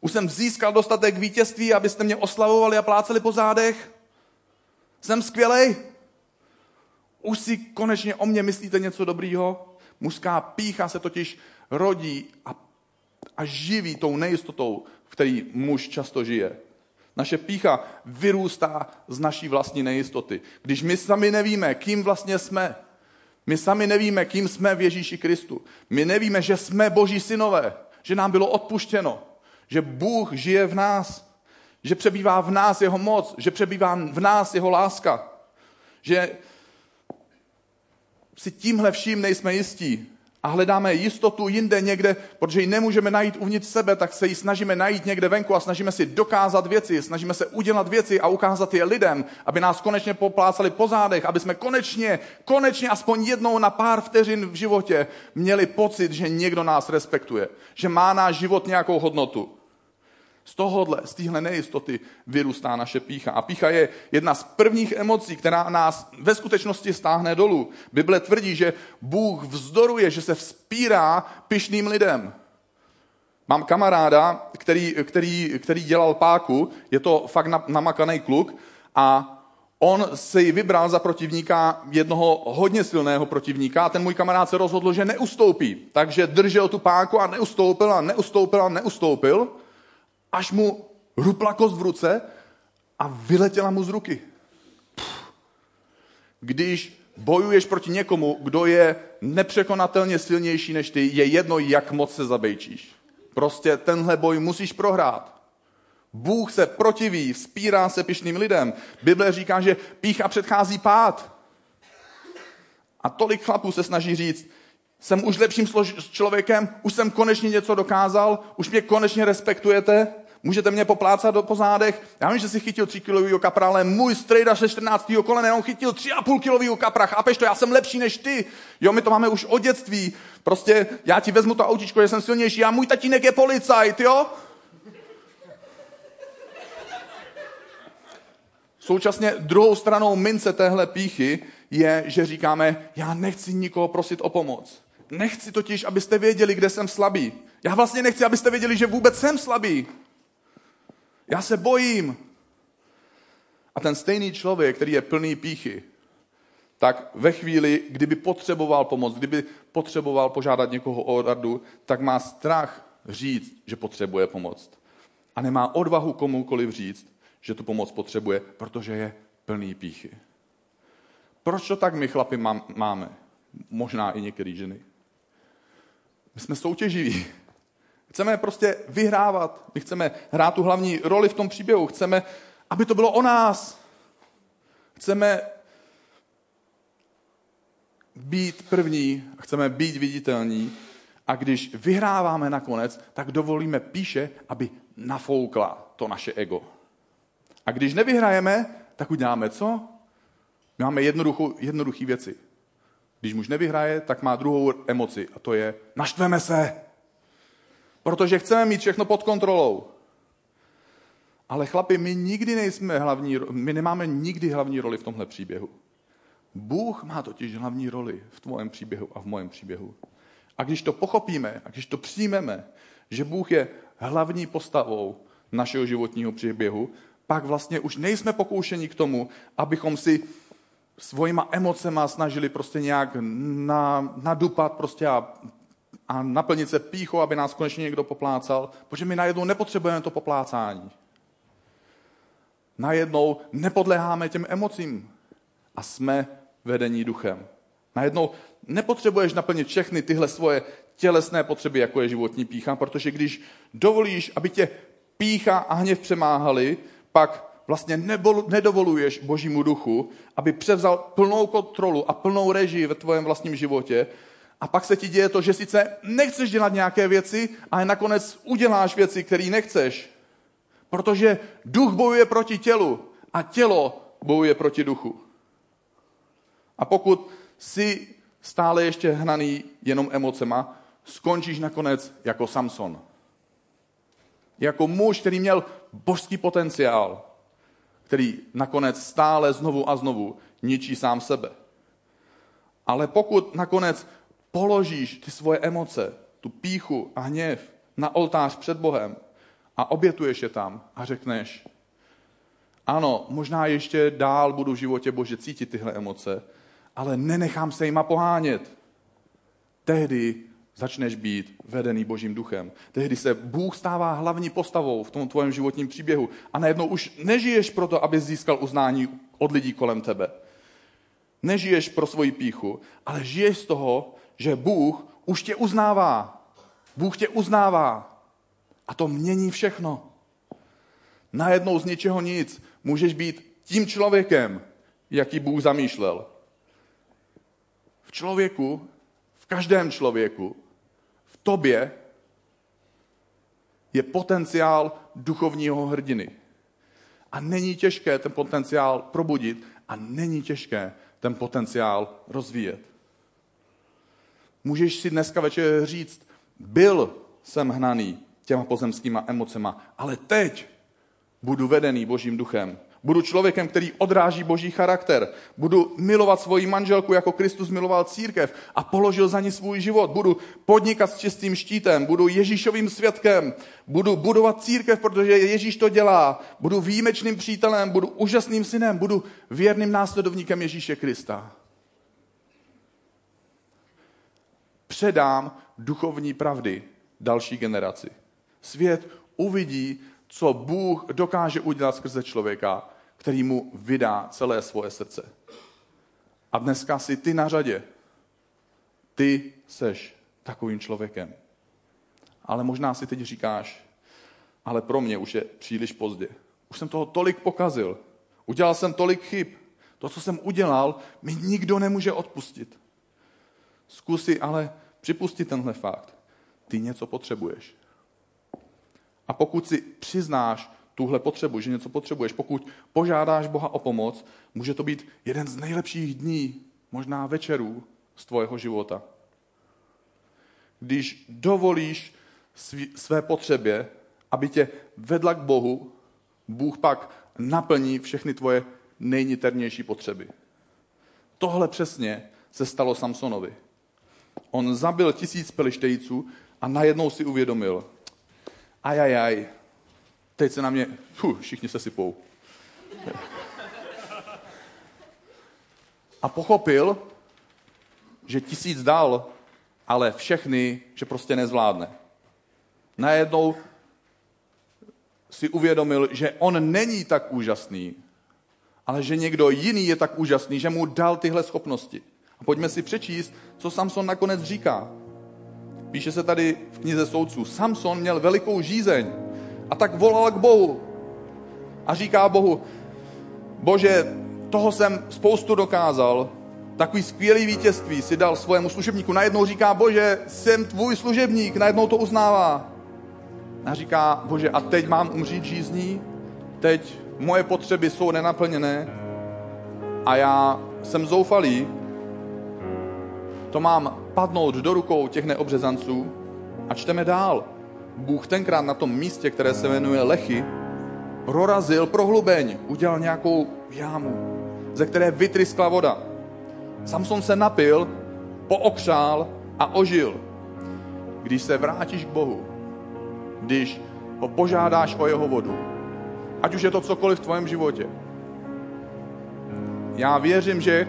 Už jsem získal dostatek vítězství, abyste mě oslavovali a pláceli po zádech? Jsem skvělej? Už si konečně o mě myslíte něco dobrýho? Mužská pícha se totiž rodí a, a živí tou nejistotou, v který muž často žije. Naše pícha vyrůstá z naší vlastní nejistoty. Když my sami nevíme, kým vlastně jsme, my sami nevíme, kým jsme v Ježíši Kristu. My nevíme, že jsme boží synové, že nám bylo odpuštěno, že Bůh žije v nás, že přebývá v nás jeho moc, že přebývá v nás jeho láska, že si tímhle vším nejsme jistí a hledáme jistotu jinde někde, protože ji nemůžeme najít uvnitř sebe, tak se ji snažíme najít někde venku a snažíme si dokázat věci, snažíme se udělat věci a ukázat je lidem, aby nás konečně poplácali po zádech, aby jsme konečně, konečně aspoň jednou na pár vteřin v životě měli pocit, že někdo nás respektuje, že má náš život nějakou hodnotu. Z tohohle, z téhle nejistoty vyrůstá naše pícha. A pícha je jedna z prvních emocí, která nás ve skutečnosti stáhne dolů. Bible tvrdí, že Bůh vzdoruje, že se vzpírá pyšným lidem. Mám kamaráda, který, který, který dělal páku, je to fakt namakaný kluk a on si vybral za protivníka jednoho hodně silného protivníka a ten můj kamarád se rozhodl, že neustoupí. Takže držel tu páku a neustoupil a neustoupil a neustoupil až mu rupla kost v ruce a vyletěla mu z ruky. Když bojuješ proti někomu, kdo je nepřekonatelně silnější než ty, je jedno, jak moc se zabejčíš. Prostě tenhle boj musíš prohrát. Bůh se protiví, vzpírá se pišným lidem. Bible říká, že pícha předchází pád. A tolik chlapů se snaží říct, jsem už lepším člověkem, už jsem konečně něco dokázal, už mě konečně respektujete, můžete mě poplácat do pozádech. Já vím, že si chytil 3 kilový kapra, ale můj strejda se 14. kolene, on chytil 3,5 kilový kapra, chápeš to, já jsem lepší než ty. Jo, my to máme už od dětství. Prostě já ti vezmu to autíčko, že jsem silnější a můj tatínek je policajt, jo? Současně druhou stranou mince téhle píchy je, že říkáme, já nechci nikoho prosit o pomoc. Nechci totiž, abyste věděli, kde jsem slabý. Já vlastně nechci, abyste věděli, že vůbec jsem slabý. Já se bojím. A ten stejný člověk, který je plný píchy, tak ve chvíli, kdyby potřeboval pomoc, kdyby potřeboval požádat někoho o radu, tak má strach říct, že potřebuje pomoc. A nemá odvahu komukoliv říct, že tu pomoc potřebuje, protože je plný píchy. Proč to tak my chlapi máme? Možná i některé ženy. My jsme soutěživí. Chceme prostě vyhrávat. My chceme hrát tu hlavní roli v tom příběhu. Chceme, aby to bylo o nás. Chceme být první, chceme být viditelní a když vyhráváme nakonec, tak dovolíme píše, aby nafoukla to naše ego. A když nevyhrajeme, tak uděláme co? My máme jednoduché věci. Když muž nevyhraje, tak má druhou emoci a to je naštveme se. Protože chceme mít všechno pod kontrolou. Ale chlapi, my nikdy nejsme hlavní, my nemáme nikdy hlavní roli v tomhle příběhu. Bůh má totiž hlavní roli v tvém příběhu a v mojem příběhu. A když to pochopíme, a když to přijmeme, že Bůh je hlavní postavou našeho životního příběhu, pak vlastně už nejsme pokoušeni k tomu, abychom si svojima emocema snažili prostě nějak na, nadupat prostě a, a naplnit se píchou, aby nás konečně někdo poplácal, protože my najednou nepotřebujeme to poplácání. Najednou nepodléháme těm emocím a jsme vedení duchem. Najednou nepotřebuješ naplnit všechny tyhle svoje tělesné potřeby, jako je životní pícha, protože když dovolíš, aby tě pícha a hněv přemáhali, pak vlastně nedovoluješ Božímu duchu, aby převzal plnou kontrolu a plnou režii ve tvém vlastním životě A pak se ti děje to, že sice nechceš dělat nějaké věci, ale nakonec uděláš věci, které nechceš. Protože duch bojuje proti tělu a tělo bojuje proti duchu. A pokud jsi stále ještě hnaný jenom emocema, skončíš nakonec jako Samson. Jako muž, který měl božský potenciál, který nakonec stále znovu a znovu ničí sám sebe. Ale pokud nakonec položíš ty svoje emoce, tu píchu a hněv na oltář před Bohem a obětuješ je tam a řekneš, ano, možná ještě dál budu v životě Bože cítit tyhle emoce, ale nenechám se jima pohánět. Tehdy začneš být vedený Božím duchem. Tehdy se Bůh stává hlavní postavou v tom tvojem životním příběhu a najednou už nežiješ proto, aby získal uznání od lidí kolem tebe. Nežiješ pro svoji píchu, ale žiješ z toho, že Bůh už tě uznává. Bůh tě uznává. A to mění všechno. Najednou z ničeho nic můžeš být tím člověkem, jaký Bůh zamýšlel. V člověku, v každém člověku, tobě je potenciál duchovního hrdiny. A není těžké ten potenciál probudit a není těžké ten potenciál rozvíjet. Můžeš si dneska večer říct, byl jsem hnaný těma pozemskýma emocema, ale teď budu vedený Božím duchem. Budu člověkem, který odráží boží charakter. Budu milovat svoji manželku, jako Kristus miloval církev a položil za ní svůj život. Budu podnikat s čistým štítem, budu Ježíšovým svědkem, budu budovat církev, protože Ježíš to dělá. Budu výjimečným přítelem, budu úžasným synem, budu věrným následovníkem Ježíše Krista. Předám duchovní pravdy další generaci. Svět uvidí, co Bůh dokáže udělat skrze člověka, který mu vydá celé svoje srdce. A dneska si ty na řadě. Ty seš takovým člověkem. Ale možná si teď říkáš, ale pro mě už je příliš pozdě. Už jsem toho tolik pokazil. Udělal jsem tolik chyb. To, co jsem udělal, mi nikdo nemůže odpustit. Zkusy ale připustit tenhle fakt. Ty něco potřebuješ. A pokud si přiznáš tuhle potřebu, že něco potřebuješ, pokud požádáš Boha o pomoc, může to být jeden z nejlepších dní, možná večerů z tvojeho života. Když dovolíš své potřebě, aby tě vedla k Bohu, Bůh pak naplní všechny tvoje nejniternější potřeby. Tohle přesně se stalo Samsonovi. On zabil tisíc pelištejců a najednou si uvědomil, ajajaj, teď se na mě, fuh, všichni se sypou. A pochopil, že tisíc dal, ale všechny, že prostě nezvládne. Najednou si uvědomil, že on není tak úžasný, ale že někdo jiný je tak úžasný, že mu dal tyhle schopnosti. A pojďme si přečíst, co Samson nakonec říká. Píše se tady v knize soudců. Samson měl velikou žízeň a tak volal k Bohu. A říká Bohu, bože, toho jsem spoustu dokázal, takový skvělý vítězství si dal svému služebníku. Najednou říká, bože, jsem tvůj služebník, najednou to uznává. A říká, bože, a teď mám umřít žízní? Teď moje potřeby jsou nenaplněné a já jsem zoufalý, to mám padnout do rukou těch neobřezanců a čteme dál. Bůh tenkrát na tom místě, které se jmenuje Lechy, prorazil prohlubeň, udělal nějakou jámu, ze které vytryskla voda. Samson se napil, pookřál a ožil. Když se vrátíš k Bohu, když ho požádáš o jeho vodu, ať už je to cokoliv v tvém životě, já věřím, že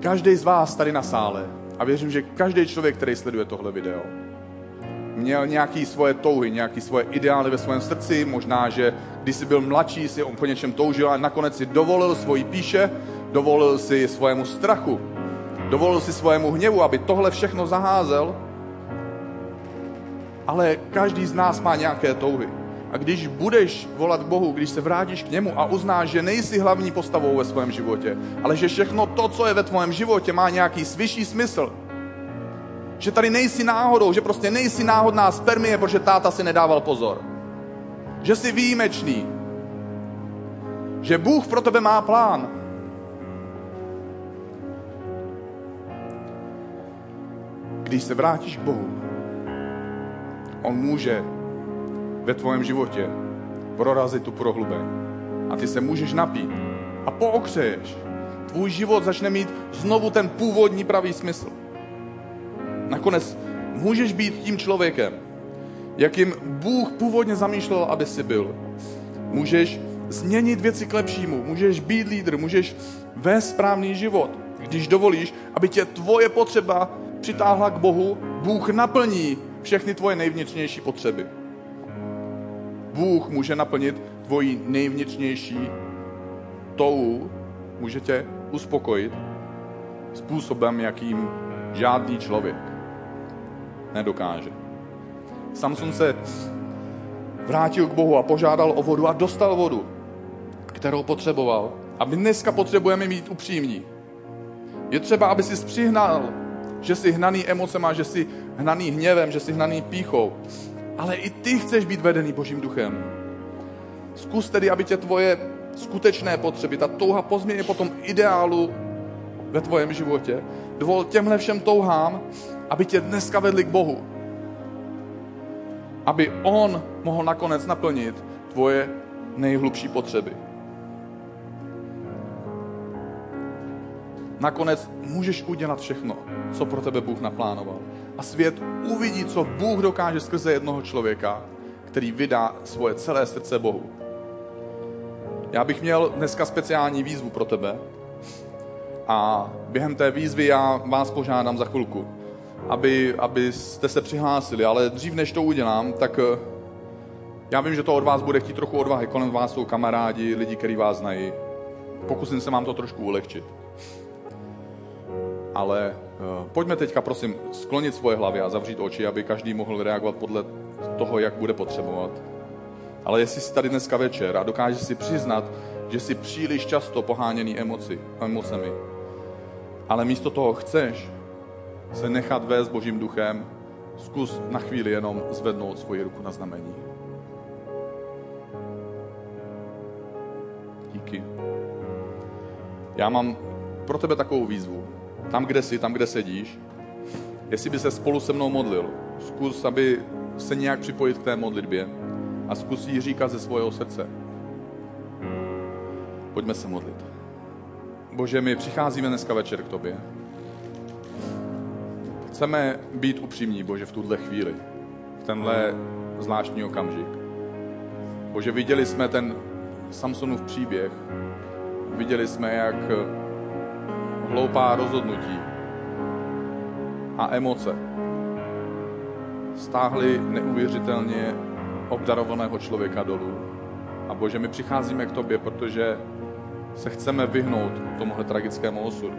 každý z vás tady na sále, a věřím, že každý člověk, který sleduje tohle video, měl nějaký svoje touhy, nějaký svoje ideály ve svém srdci, možná, že když jsi byl mladší, si on po něčem toužil a nakonec si dovolil svoji píše, dovolil si svému strachu, dovolil si svému hněvu, aby tohle všechno zaházel. Ale každý z nás má nějaké touhy. A když budeš volat Bohu, když se vrátíš k němu a uznáš, že nejsi hlavní postavou ve svém životě, ale že všechno to, co je ve tvém životě, má nějaký vyšší smysl, Že tady nejsi náhodou, že prostě nejsi náhodná spermie, protože táta si nedával pozor. Že jsi výjimečný. Že Bůh pro tebe má plán. Když se vrátíš k Bohu, On může ve tvém životě prorazit tu prohlubeň. A ty se můžeš napít a pookřeješ. Tvůj život začne mít znovu ten původní pravý smysl. Nakonec můžeš být tím člověkem, jakým Bůh původně zamýšlel, aby si byl. Můžeš změnit věci k lepšímu, můžeš být lídr, můžeš vést správný život. Když dovolíš, aby tě tvoje potřeba přitáhla k Bohu, Bůh naplní všechny tvoje nejvnitřnější potřeby. Bůh může naplnit tvoji nejvnitřnější touhu, může tě uspokojit způsobem, jakým žádný člověk nedokáže. Samson se vrátil k Bohu a požádal o vodu a dostal vodu, kterou potřeboval. A my dneska potřebujeme mít upřímní. Je třeba, aby si přihnal, že jsi hnaný emocema, že jsi hnaný hněvem, že jsi hnaný píchou. Ale i ty chceš být vedený Božím duchem. Zkus tedy, aby tě tvoje skutečné potřeby, ta touha po změně po tom ideálu ve tvojem životě, dovol těmhle všem touhám, aby tě dneska vedli k Bohu. Aby On mohl nakonec naplnit tvoje nejhlubší potřeby. Nakonec můžeš udělat všechno, co pro tebe Bůh naplánoval. A svět uvidí, co Bůh dokáže skrze jednoho člověka, který vydá svoje celé srdce Bohu. Já bych měl dneska speciální výzvu pro tebe. A během té výzvy já vás požádám za chvilku, aby, abyste se přihlásili, ale dřív než to udělám, tak eh, já vím, že to od vás bude chtít trochu odvahy. Kolem vás jsou kamarádi, lidi, kteří vás znají. Pokusím se vám to trošku ulehčit. Ale uh, pojďme teďka, prosím, sklonit svoje hlavy a zavřít oči, aby každý mohl reagovat podle toho, jak bude potřebovat. Ale jestli jsi tady dneska večer a dokážeš si přiznat, že jsi příliš často poháněný emoci, emocemi, ale místo toho chceš se nechat vést Božím duchem, zkus na chvíli jenom zvednout svoji ruku na znamení. Díky. Já mám pro tebe takovou výzvu. Tam, kde jsi, tam, kde sedíš, jestli by se spolu se mnou modlil, zkus, aby se nějak připojit k té modlitbě a zkus ji říkat ze svého srdce. Pojďme se modlit. Bože, my přicházíme dneska večer k Tobě. Chceme být upřímní, Bože, v tuhle chvíli, v tenhle zvláštní okamžik. Bože, viděli jsme ten Samsonův příběh, viděli jsme, jak hloupá rozhodnutí a emoce stáhly neuvěřitelně obdarovaného člověka dolů. A Bože, my přicházíme k Tobě, protože se chceme vyhnout tomuhle tragickému osudu.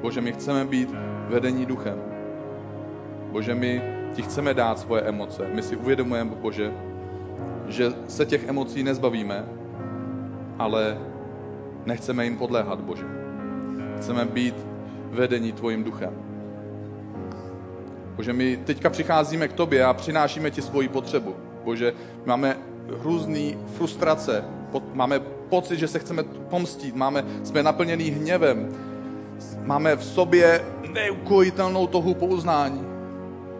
Bože, my chceme být vedení duchem. Bože, my ti chceme dát svoje emoce. My si uvědomujeme, Bože, že se těch emocí nezbavíme, ale nechceme jim podléhat, Bože. Chceme být vedení Tvojím duchem. Bože, my teďka přicházíme k Tobě a přinášíme Ti svoji potřebu. Bože, máme různý frustrace, máme pocit, že se chceme pomstit, máme, jsme naplněný hněvem, máme v sobě neukojitelnou tohu pouznání.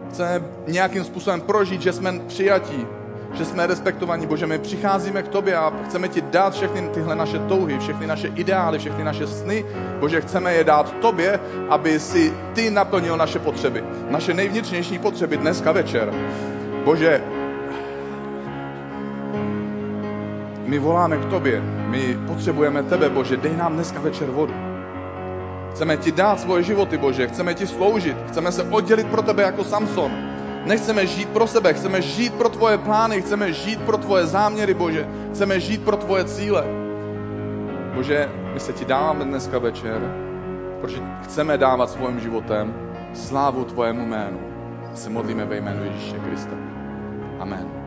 Chceme nějakým způsobem prožít, že jsme přijatí, že jsme respektovaní. Bože, my přicházíme k Tobě a chceme Ti dát všechny tyhle naše touhy, všechny naše ideály, všechny naše sny. Bože, chceme je dát Tobě, aby si Ty naplnil naše potřeby, naše nejvnitřnější potřeby dneska večer. Bože, my voláme k Tobě, my potřebujeme Tebe, Bože, dej nám dneska večer vodu. Chceme Ti dát svoje životy, Bože, chceme Ti sloužit, chceme se oddělit pro Tebe jako Samson. Nechceme žít pro sebe, chceme žít pro Tvoje plány, chceme žít pro Tvoje záměry, Bože, chceme žít pro Tvoje cíle. Bože, my se Ti dáváme dneska večer, protože chceme dávat svým životem slávu Tvojemu jménu. Se modlíme ve jménu Ježíše Krista. Amen.